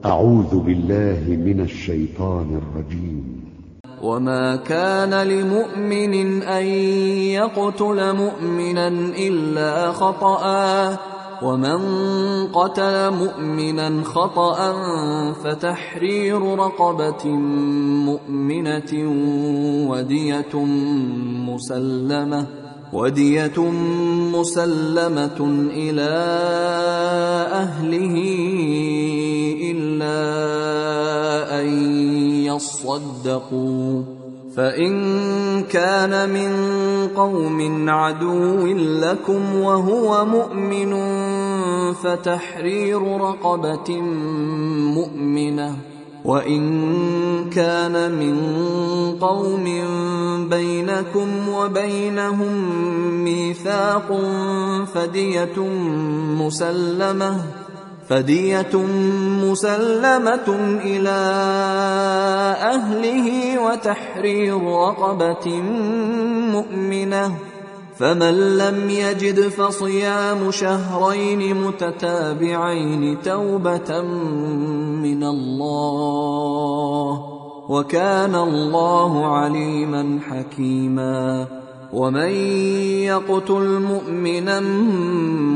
أعوذ بالله من الشيطان الرجيم. وما كان لمؤمن أن يقتل مؤمنا إلا خطأ ومن قتل مؤمنا خطأ فتحرير رقبة مؤمنة ودية مسلمة ودية مسلمة إلى أهله يصدقوا فإن كان من قوم عدو لكم وهو مؤمن فتحرير رقبة مؤمنة وإن كان من قوم بينكم وبينهم ميثاق فدية مسلمة فدية مسلمة إلى أهله وتحرير رقبة مؤمنة فمن لم يجد فصيام شهرين متتابعين توبة من الله وكان الله عليما حكيما ومن يقتل مؤمنا